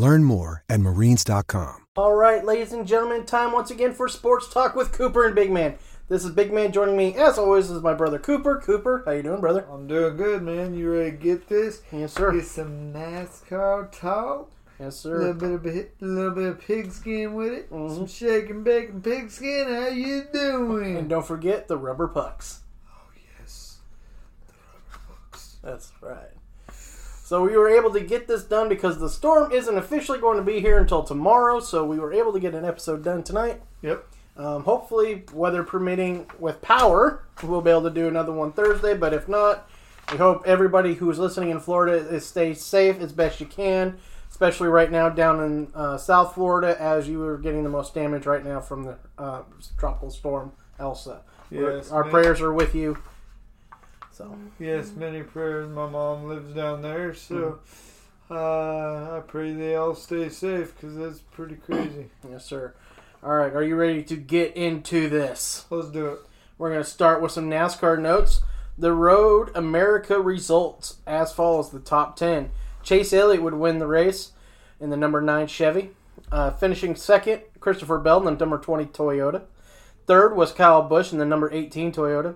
Learn more at marines.com. All right, ladies and gentlemen, time once again for Sports Talk with Cooper and Big Man. This is Big Man joining me, as always, is my brother Cooper. Cooper, how you doing, brother? I'm doing good, man. You ready to get this? Yes, sir. Get some NASCAR talk. Yes, sir. A little bit of a little bit of pigskin with it. Mhm. Some shaking, and bake and pigskin. How you doing? And don't forget the rubber pucks. Oh yes. The rubber pucks. That's right. So we were able to get this done because the storm isn't officially going to be here until tomorrow. So we were able to get an episode done tonight. Yep. Um, hopefully, weather permitting, with power, we'll be able to do another one Thursday. But if not, we hope everybody who's listening in Florida is stay safe as best you can, especially right now down in uh, South Florida, as you are getting the most damage right now from the uh, tropical storm Elsa. Yes, our man. prayers are with you. So Yes, many prayers. My mom lives down there, so uh, I pray they all stay safe because that's pretty crazy. yes, sir. All right, are you ready to get into this? Let's do it. We're going to start with some NASCAR notes. The Road America results as follows the top 10. Chase Elliott would win the race in the number 9 Chevy. Uh, finishing second, Christopher Bell in the number 20 Toyota. Third was Kyle Busch in the number 18 Toyota.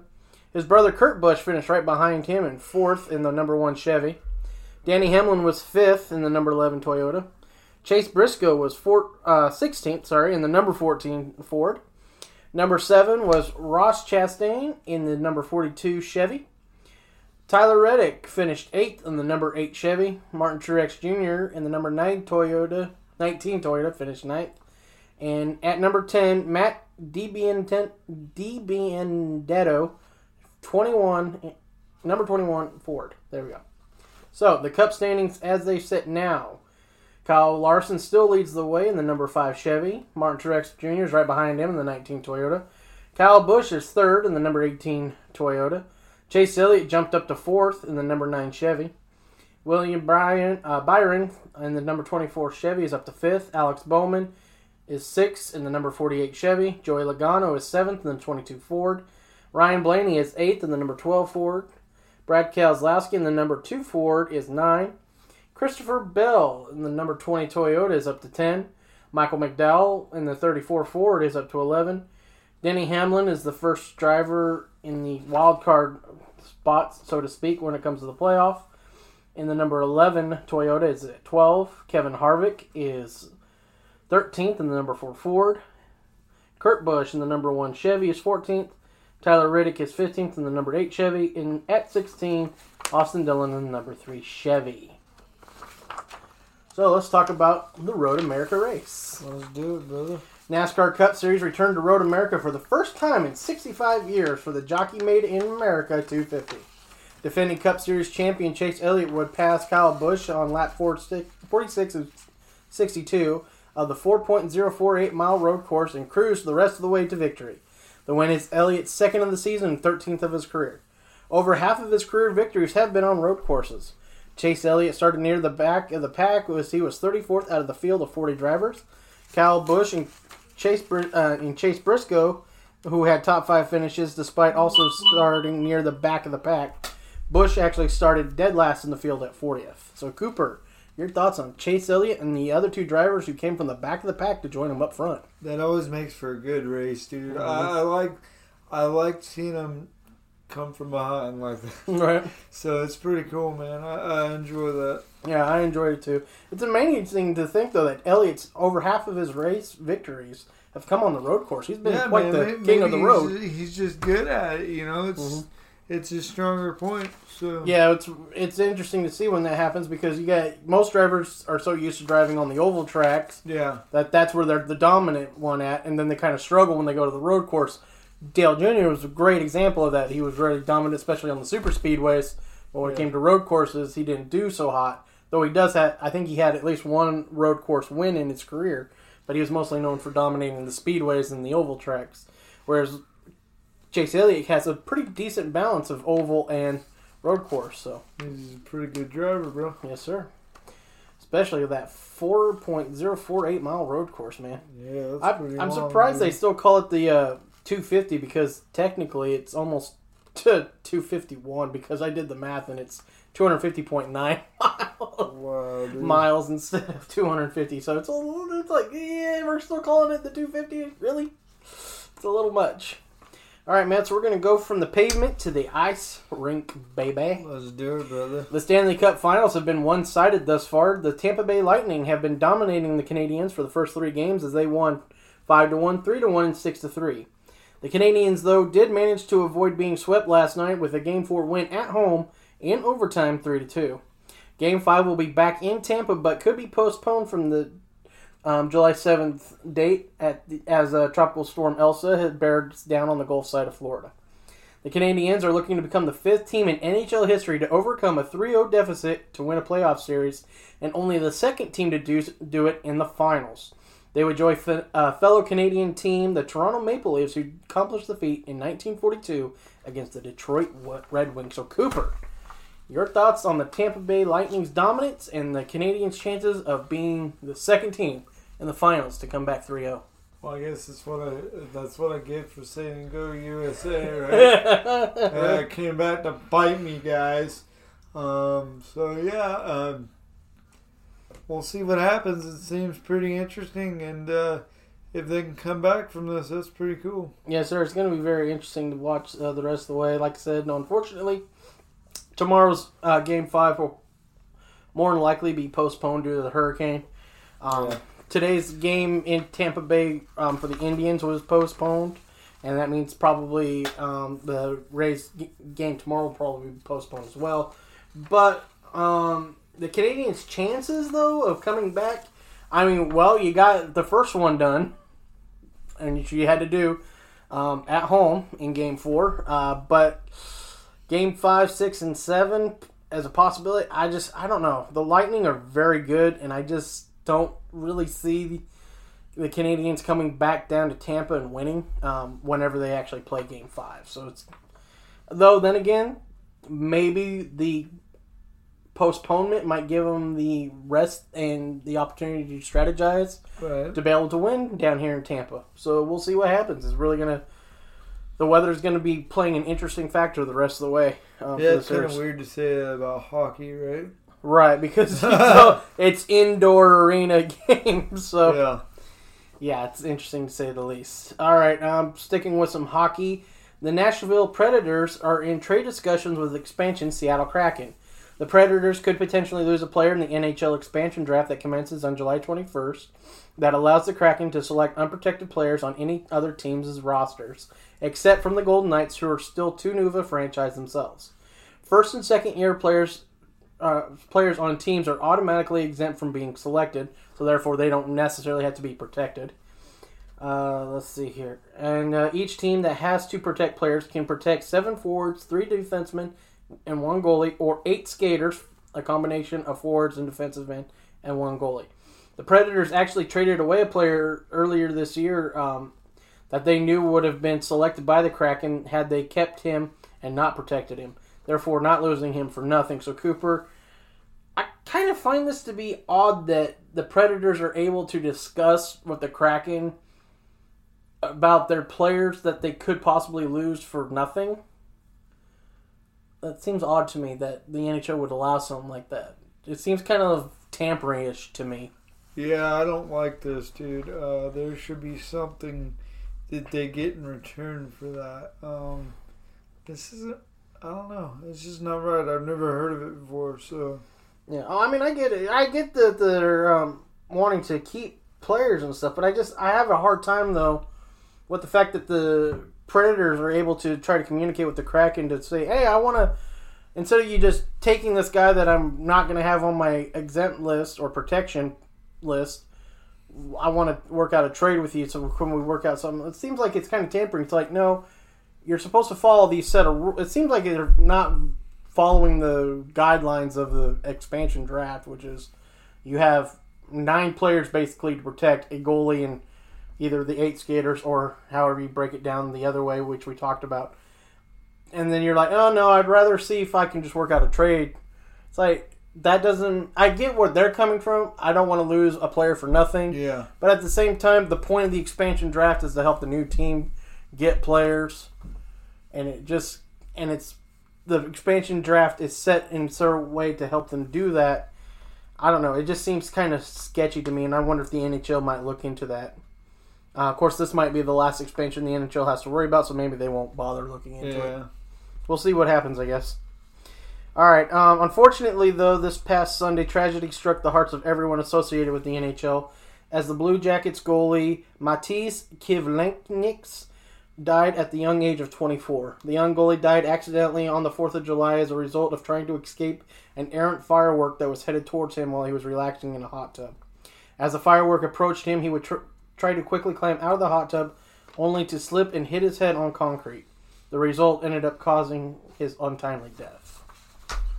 His brother Kurt Busch finished right behind him in fourth in the number 1 Chevy. Danny Hamlin was fifth in the number 11 Toyota. Chase Briscoe was four, uh, 16th, sorry, in the number 14 Ford. Number seven was Ross Chastain in the number 42 Chevy. Tyler Reddick finished eighth in the number eight Chevy. Martin Truex Jr. in the number nine Toyota, 19 Toyota finished ninth. And at number 10, Matt DiBenedetto, 21, number 21 Ford. There we go. So the Cup standings as they sit now. Kyle Larson still leads the way in the number 5 Chevy. Martin Truex Jr. is right behind him in the 19 Toyota. Kyle Busch is third in the number 18 Toyota. Chase Elliott jumped up to fourth in the number 9 Chevy. William Bryan, uh, Byron in the number 24 Chevy is up to fifth. Alex Bowman is sixth in the number 48 Chevy. Joey Logano is seventh in the 22 Ford. Ryan Blaney is eighth in the number 12 Ford. Brad Keselowski in the number 2 Ford is 9. Christopher Bell in the number 20 Toyota is up to 10. Michael McDowell in the 34 Ford is up to 11. Denny Hamlin is the first driver in the wild card spots, so to speak, when it comes to the playoff. In the number 11 Toyota is at 12. Kevin Harvick is 13th in the number 4 Ford. Kurt Busch in the number 1 Chevy is 14th. Tyler Reddick is 15th in the number 8 Chevy. And at 16, Austin Dillon in the number 3 Chevy. So let's talk about the Road America race. Let's do it, brother. NASCAR Cup Series returned to Road America for the first time in 65 years for the Jockey Made in America 250. Defending Cup Series champion Chase Elliott would pass Kyle Busch on lap 46 of 62 of the 4.048 mile road course and cruise the rest of the way to victory. The win is Elliott's second of the season and 13th of his career. Over half of his career victories have been on road courses. Chase Elliott started near the back of the pack as he was 34th out of the field of 40 drivers. Kyle Busch and Chase uh, and Chase Briscoe, who had top five finishes despite also starting near the back of the pack. Busch actually started dead last in the field at 40th. So Cooper, your thoughts on Chase Elliott and the other two drivers who came from the back of the pack to join him up front? That always makes for a good race, dude. Mm-hmm. I, I like, I like seeing them come from behind like that. Right. So it's pretty cool, man. I, I enjoy that. Yeah, I enjoy it too. It's amazing to think though that Elliott's over half of his race victories have come on the road course. He's been yeah, quite man. the may- king of the road. He's, he's just good at it. You know, it's mm-hmm. It's a stronger point. So Yeah, it's it's interesting to see when that happens because you got most drivers are so used to driving on the oval tracks yeah, that that's where they're the dominant one at, and then they kind of struggle when they go to the road course. Dale Jr. was a great example of that. He was really dominant, especially on the super speedways. But when it came to road courses, he didn't do so hot. Though he does have, I think he had at least one road course win in his career. But he was mostly known for dominating the speedways and the oval tracks. Whereas Chase Elliott has a pretty decent balance of oval and road course. So he's a pretty good driver, bro. yes, sir. Especially with that 4.048 mile road course, man. Yeah, that's I, long, surprised dude. they still call it the uh, 250 because technically it's almost to 251 because I did the math and it's 250.9 miles, Wow, miles instead of 250. So it's a little, it's like yeah, we're still calling it the 250. Really, it's a little much. All right, Matt. So we're gonna go from the pavement to the ice rink, baby. Let's do it, brother. The Stanley Cup Finals have been one-sided thus far. The Tampa Bay Lightning have been dominating the Canadiens for the first three games as they won five to one, three to one, and six to three. The Canadiens, though, did manage to avoid being swept last night with a Game Four win at home in overtime, three to two. Game Five will be back in Tampa, but could be postponed from the um, July 7th date at the, as a tropical storm Elsa had bears down on the Gulf side of Florida. The Canadiens are looking to become the fifth team in NHL history to overcome a 3 0 deficit to win a playoff series, and only the second team to do, do it in the finals. They would join fe- uh, fellow Canadian team, the Toronto Maple Leafs, who accomplished the feat in 1942 against the Detroit Red Wings. So, Cooper, your thoughts on the Tampa Bay Lightning's dominance and the Canadiens' chances of being the second team in the finals to come back 3 0? Well, I guess that's what I that's what I get for saying go USA, right? uh, came back to bite me, guys. Um, so yeah, um, we'll see what happens. It seems pretty interesting, and uh, if they can come back from this, that's pretty cool. Yeah, sir. It's going to be very interesting to watch uh, the rest of the way. Like I said, unfortunately, tomorrow's uh, game five will more than likely be postponed due to the hurricane. Um, Yeah. Today's game in Tampa Bay um, for the Indians was postponed, and that means probably um, the Rays g- game tomorrow will probably be postponed as well. But um, the Canadiens' chances, though, of coming back, I mean, well, you got the first one done, and you had to do um, at home in Game Four. Uh, but Game Five, Six, and Seven as a possibility, I just I don't know. The Lightning are very good, and I just don't really see the, the Canadiens coming back down to Tampa and winning um, whenever they actually play Game Five. So it's though then again, maybe the postponement might give them the rest and the opportunity to strategize Right. to be able to win down here in Tampa. So we'll see what happens. It's really gonna the weather is going to be playing an interesting factor the rest of the way. Um, Yeah, it's kind of weird to say that about hockey, right? Right? Because so, it's indoor arena games. So Yeah. yeah, it's interesting to say the least. All right, um, sticking with some hockey, the Nashville Predators are in trade discussions with expansion Seattle Kraken. The Predators could potentially lose a player in the NHL expansion draft that commences on July 21st that allows the Kraken to select unprotected players on any other team's rosters, except from the Golden Knights, who are still too new of a franchise themselves. First and second year players uh, players on teams are automatically exempt from being selected, so therefore they don't necessarily have to be protected. Uh, let's see here. And uh, each team that has to protect players can protect seven forwards, three defensemen, and one goalie, or eight skaters, a combination of forwards and defensive men, and one goalie. The Predators actually traded away a player earlier this year um, that they knew would have been selected by the Kraken had they kept him and not protected him, therefore not losing him for nothing. So Cooper, I kind of find this to be odd that the Predators are able to discuss with the Kraken about their players that they could possibly lose for nothing. That seems odd to me that the NHL would allow something like that. It seems kind of tampering-ish to me. Yeah, I don't like this, dude. Uh, there should be something that they get in return for that. Um, this isn't. I don't know. It's just not right. I've never heard of it before. So Yeah, oh, I mean, I get it. I get that they're um, wanting to keep players and stuff, but I just I have a hard time though with the fact that the Predators are able to try to communicate with the Kraken to say, "Hey, I want to." Instead of you just taking this guy that I'm not going to have on my exempt list or protection list, I want to work out a trade with you. So can we work out something? It seems like it's kind of tampering. It's like no, you're supposed to follow these set of rules. It seems like they're not following the guidelines of the expansion draft, which is you have nine players basically to protect a goalie and either the eight skaters or however you break it down the other way, which we talked about. And then you're like, oh no, I'd rather see if I can just work out a trade. It's like that doesn't. I get where they're coming from. I don't want to lose a player for nothing. yeah, But at the same time, the point of the expansion draft is to help the new team get players, and it just and it's the expansion draft is set in a certain way to help them do that. I don't know. It just seems kind of sketchy to me, and I wonder if the NHL might look into that. Uh, of course, this might be the last expansion the NHL has to worry about, so maybe they won't bother looking into it. We'll see what happens, I guess. All right. Um, unfortunately, though, this past Sunday, tragedy struck the hearts of everyone associated with the NHL as the Blue Jackets goalie Matiss Kivlenieks died at the young age of 24. The young goalie died accidentally on the 4th of July as a result of trying to escape an errant firework that was headed towards him while he was relaxing in a hot tub. As the firework approached him, he would tr- try to quickly climb out of the hot tub, only to slip and hit his head on concrete. The result ended up causing his untimely death.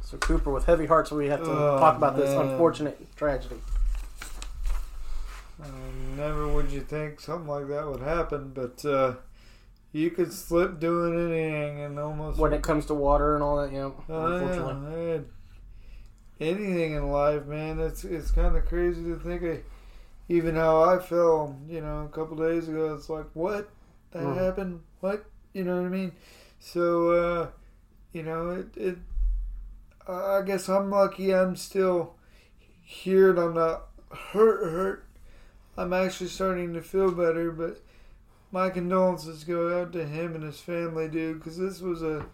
So Cooper, with heavy hearts, we have to Oh, talk about this unfortunate tragedy. Uh, never would you think something like that would happen, but uh, you could slip doing anything and almost. When it comes to water and all that, you know, Oh, unfortunately. yeah, anything in life, man. It's it's kind of crazy to think of. Even how I felt, you know, a couple days ago. It's like, what that Mhm. happened? What you know what I mean? So, uh, you know, it it. I guess I'm lucky. I'm still here, and I'm not hurt. Hurt. I'm actually starting to feel better, but my condolences go out to him and his family, dude, because this was a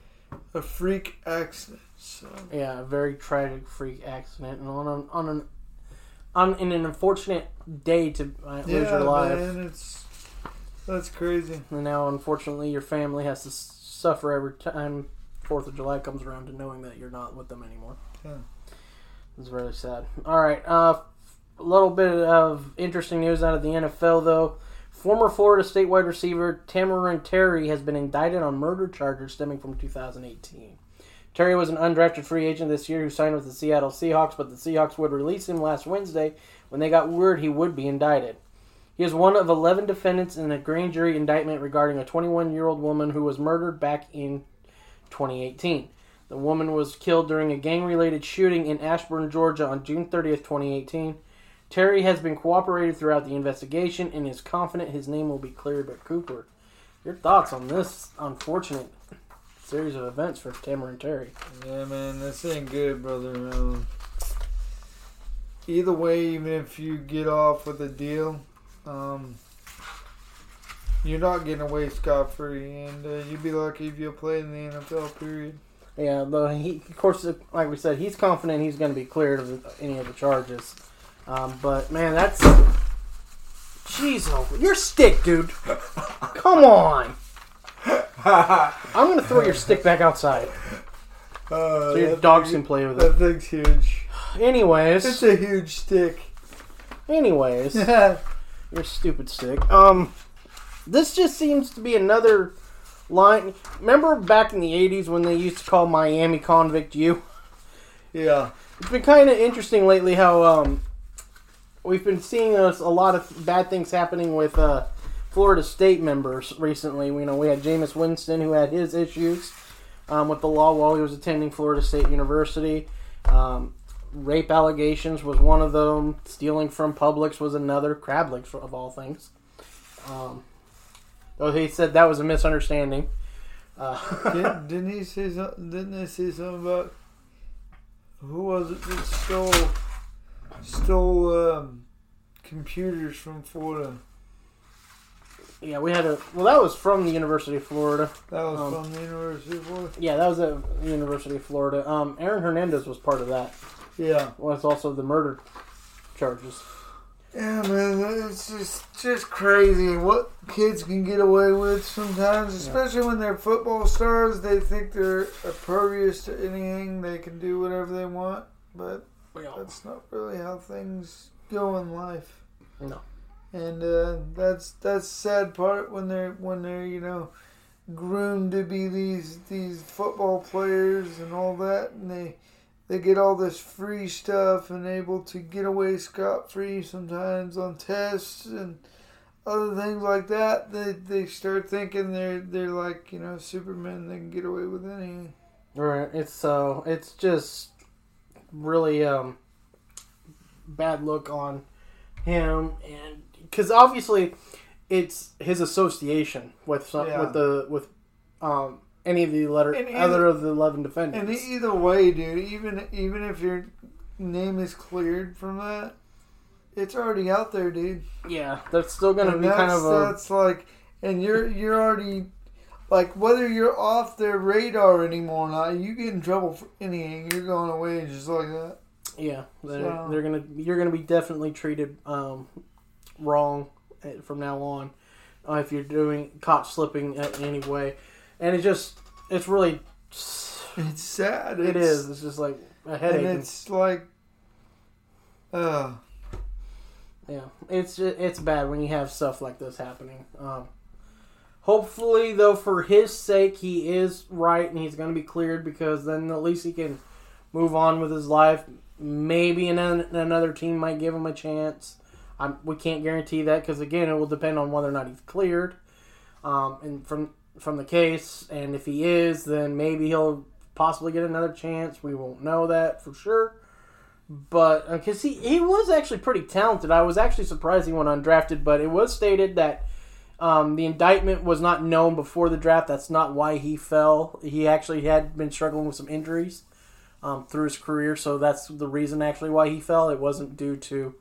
a freak accident. So Yeah, a very tragic freak accident, and on an, on an on in an unfortunate day to uh, lose yeah, your life. man, it's that's crazy. And now, unfortunately, your family has to suffer every time Fourth of July comes around to knowing that you're not with them anymore. Yeah. It's really sad. All right, uh, a little bit of interesting news out of the NFL, though. Former Florida State wide receiver Tamorrion Terry has been indicted on murder charges stemming from 2018. Terry was an undrafted free agent this year who signed with the Seattle Seahawks, but the Seahawks would release him last Wednesday when they got word he would be indicted. He is one of 11 defendants in a grand jury indictment regarding a 21 year old woman who was murdered back in 2018. The woman was killed during a gang related shooting in Ashburn, Georgia on June 30th, 2018. Terry has been cooperated throughout the investigation and is confident his name will be cleared by Cooper. Your thoughts on this unfortunate series of events for Tamorrion Terry? Yeah, man, this ain't good, brother. Um, either way, even if you get off with a deal, um, you're not getting away scot free, and uh, you'd be lucky if you play in the NFL. Period. Yeah, though he, of course, like we said, he's confident he's going to be cleared of any of the charges. Um, but man, that's jeez, oh, your stick, dude. Come on. I'm to throw your stick back outside Uh, so your dogs thing- can play with it. That thing's huge. Anyways, it's a huge stick. anyways, your stupid stick. Um, this just seems to be another line. Remember back in the '80s when they used to call Miami Convict U? Yeah. It's been kind of interesting lately how um, we've been seeing a, a lot of bad things happening with uh, Florida State members recently. You know, we had Jameis Winston who had his issues um, with the law while he was attending Florida State University. Um, rape allegations was one of them. Stealing from Publix was another. Crab legs of all things. Um, though he said that was a misunderstanding. Uh, Didn't, didn't he say? Didn't they say something about who was it that stole stole um, computers from Florida? yeah, we had a. Well, that was from the University of Florida. That was Um, from the University of Florida. Yeah, that was at the University of Florida. Um, Aaron Hernandez was part of that. Yeah. Was also the murder charges. Yeah, man, it's just just crazy what kids can get away with sometimes, especially when they're football stars. They think they're impervious to anything; they can do whatever they want. But that's not really how things go in life. No. And uh, that's that's sad part when they're when they're you know groomed to be these these football players and all that, and they they get all this free stuff and able to get away scot free sometimes on tests and other things like that. They they start thinking they're they're like you know Superman. They can get away with anything. Right. It's so it's just really um bad look on him and because obviously it's his association with some Yeah. with the with um any of the letter either- other of the eleven defendants. And either way, dude, even even if your name is cleared from that, it's already out there, dude. yeah, that's still going to And be kind of a that's like, and you're you're already like whether you're off their radar anymore or not, you get in trouble for anything. You're going away just like that. Yeah, they're, So- they're gonna you're gonna be definitely treated um, wrong uh, from now on uh, if you're doing caught slipping in any way, and it just it's really It's sad. it it's, is it's just like a headache. and it's like, uh, yeah, it's it's bad when you have stuff like this happening. Um, hopefully, though, for his sake, he is right and he's gonna be cleared because then at least he can move on with his life. Maybe an, another team might give him a chance. I'm, we can't guarantee that because again, it will depend on whether or not he's cleared, um, and from from the case. And if he is, then maybe he'll possibly get another chance. We won't know that for sure. But because he he was actually pretty talented, I was actually surprised he went undrafted. But it was stated that um, the indictment was not known before the draft. That's not why he fell. He actually had been struggling with some injuries um, through his career, so that's the reason actually why he fell. It wasn't due to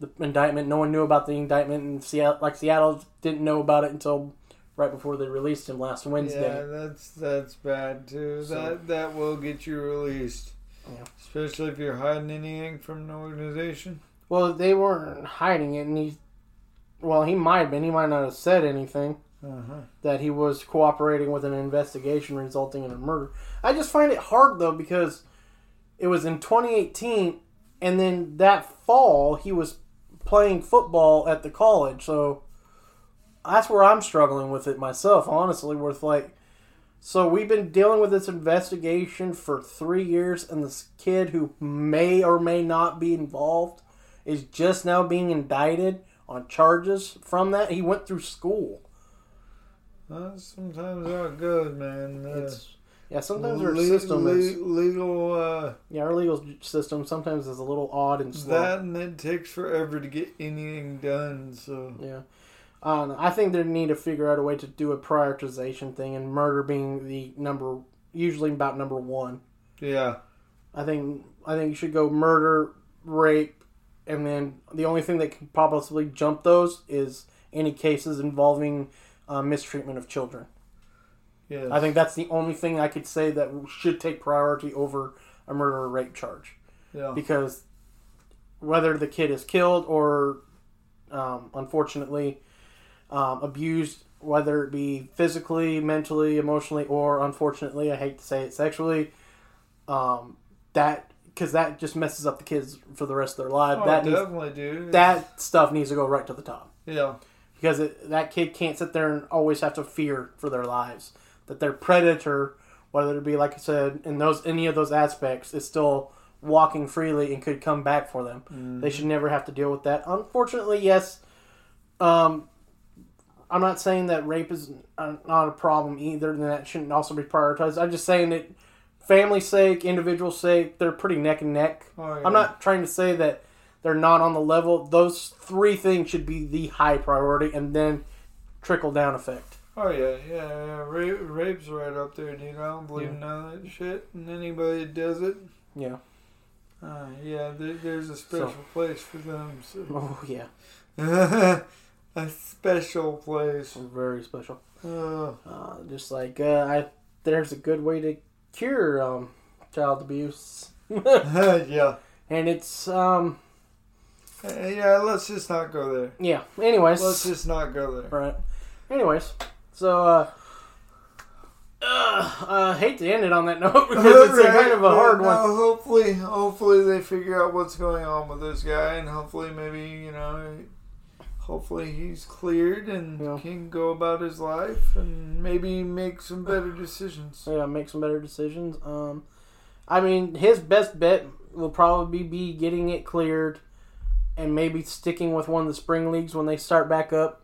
the indictment. No one knew about the indictment, and Seattle, like Seattle, didn't know about it until right before they released him last Wednesday. yeah, that's that's bad too. So- that that will get you released, Yeah. especially if you're hiding anything from an organization. Well, they weren't hiding it, and he, well, he might have been. He might not have said anything Uh-huh. that he was cooperating with an investigation resulting in a murder. I just find it hard though because it was in 2018, and then that fall he was playing football at the college, so that's where I'm struggling with it myself. Honestly, with like. So we've been dealing with this investigation for three years, and this kid who may or may not be involved is just now being indicted on charges from that. He went through school. That's sometimes how good man. Uh, It's yeah. Sometimes our le- system le- is legal. Uh, yeah. Our legal system sometimes is a little odd and slow. that and it takes forever to get anything done. So Yeah. I. I think they need to figure out a way to do a prioritization thing, and murder being the number, usually about number one. yeah, I think I think you should go murder, rape, and then the only thing that can possibly jump those is any cases involving uh, mistreatment of children. yeah. I think that's the only thing I could say that should take priority over a murder or rape charge. yeah. because whether the kid is killed or um, unfortunately um, abused, whether it be physically, mentally, emotionally, or unfortunately, I hate to say it, sexually, um, that because that just messes up the kids for the rest of their life. Oh, that needs, definitely, dude. that stuff needs to go right to the top yeah, because it, that kid can't sit there and always have to fear for their lives. that their predator, whether it be like I said, in those any of those aspects, is still walking freely and could come back for them. They should never have to deal with that. Unfortunately, yes. Um, I'm not saying that rape is uh, not a problem either, and that shouldn't also be prioritized. I'm just saying that family sake, individual sake, they're pretty neck and neck. Oh, yeah. I'm not trying to say that they're not on the level. Those three things should be the high priority, and then trickle down effect. Oh yeah, yeah, yeah. Rape, rape's right up there, dude. I don't believe none of that shit. And anybody that does it, Yeah. uh, yeah, there, there's a special place for them. So. Oh yeah. a special place. Very special. Uh, Uh, just like uh, I, there's a good way to cure um, child abuse, yeah. and it's um Uh, yeah, let's just not go there. yeah. Anyways, Let's just not go there. right. Anyways, so uh, uh, I hate to end it on that note because it's a kind of a hard but one. no, hopefully, hopefully they figure out what's going on with this guy, and hopefully, maybe you know, hopefully he's cleared and Yeah. can go about his life and maybe make some better decisions. yeah, make some better decisions. Um, I mean, his best bet will probably be getting it cleared, and maybe sticking with one of the spring leagues when they start back up.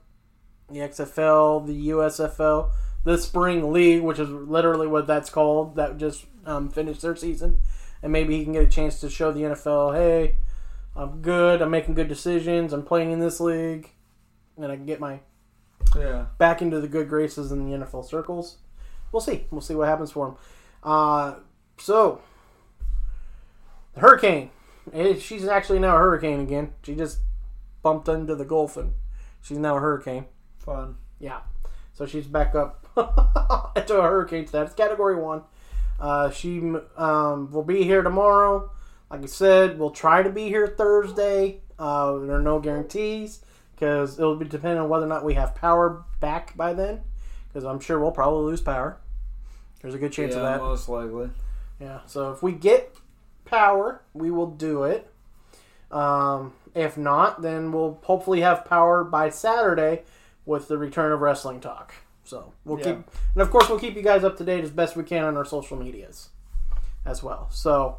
The XFL, the USFL, the spring league, which is literally what that's called, that just um, finished their season, and maybe he can get a chance to show the NFL, hey, I'm good, I'm making good decisions, I'm playing in this league, and I can get my Yeah. back into the good graces in the NFL circles. We'll see. We'll see what happens for him. Uh, so, the Hurricane. Eh, She's actually now a hurricane again. She just bumped into the Gulf and she's now a hurricane. Fun. Yeah. So she's back up to a hurricane status, category one. Uh, she um, will be here tomorrow. Like I said, we'll try to be here Thursday. Uh, there are no guarantees because it'll be depending on whether or not we have power back by then. Because I'm sure we'll probably lose power. There's a good chance yeah, of that. most likely. Yeah. So if we get power, we will do it. Um, if not, then we'll hopefully have power by Saturday with the return of wrestling talk. So we'll Yeah. keep, and of course we'll keep you guys up to date as best we can on our social medias as well. So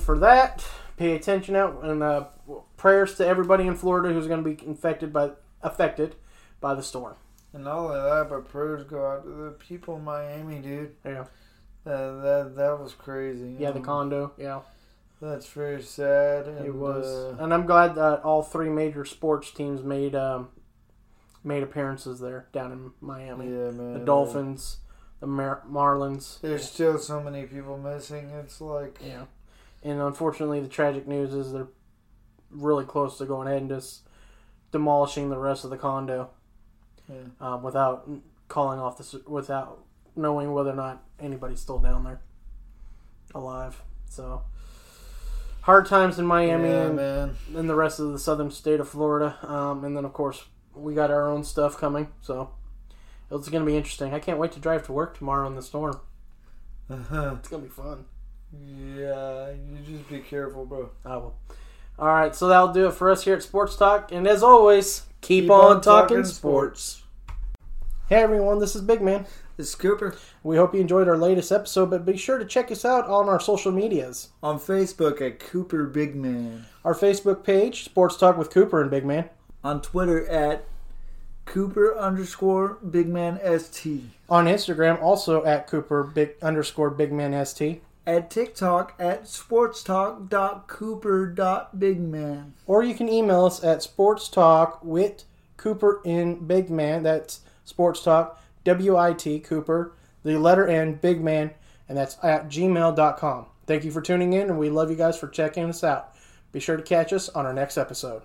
For that, pay attention out and uh, prayers to everybody in Florida who's going to be infected by affected by the storm. And not only that, but prayers go out to the people in Miami, dude. Yeah. That that, that was crazy. Yeah, the Um, condo. Yeah. That's very sad. And, It was, uh, and I'm glad that all three major sports teams made um, made appearances there down in Miami. yeah, man. the Dolphins, the Mar- Marlins. There's still so many people missing. It's like Yeah, and unfortunately, the tragic news is they're really close to going ahead and just demolishing the rest of the condo Yeah. um, without calling off the without knowing whether or not anybody's still down there alive. So hard times in Miami yeah, and man. and the rest of the southern state of Florida. Um, and then, of course, we got our own stuff coming. So it's going to be interesting. I can't wait to drive to work tomorrow in the storm. Uh-huh. It's going to be fun. Yeah, you just be careful, bro. I will. All right, so that'll do it for us here at Sports Talk. And as always, keep, on, talking, sports. Hey, everyone, this is Big Man. It's Cooper We hope you enjoyed our latest episode, but be sure to check us out on our social medias. on Facebook at Cooper Big Man, Our Facebook page, Sports Talk with Cooper and Big Man. on Twitter at Cooper underscore Big Man ST, On Instagram, also at Cooper Big underscore Big Man ST. at TikTok at sportstalk.cooper.bigman. Or you can email us at sports talk with Cooper in Big Man. That's sports talk, W I T Cooper, the letter N, Big Man, and that's at gmail.com. Thank you for tuning in, and we love you guys for checking us out. Be sure to catch us on our next episode.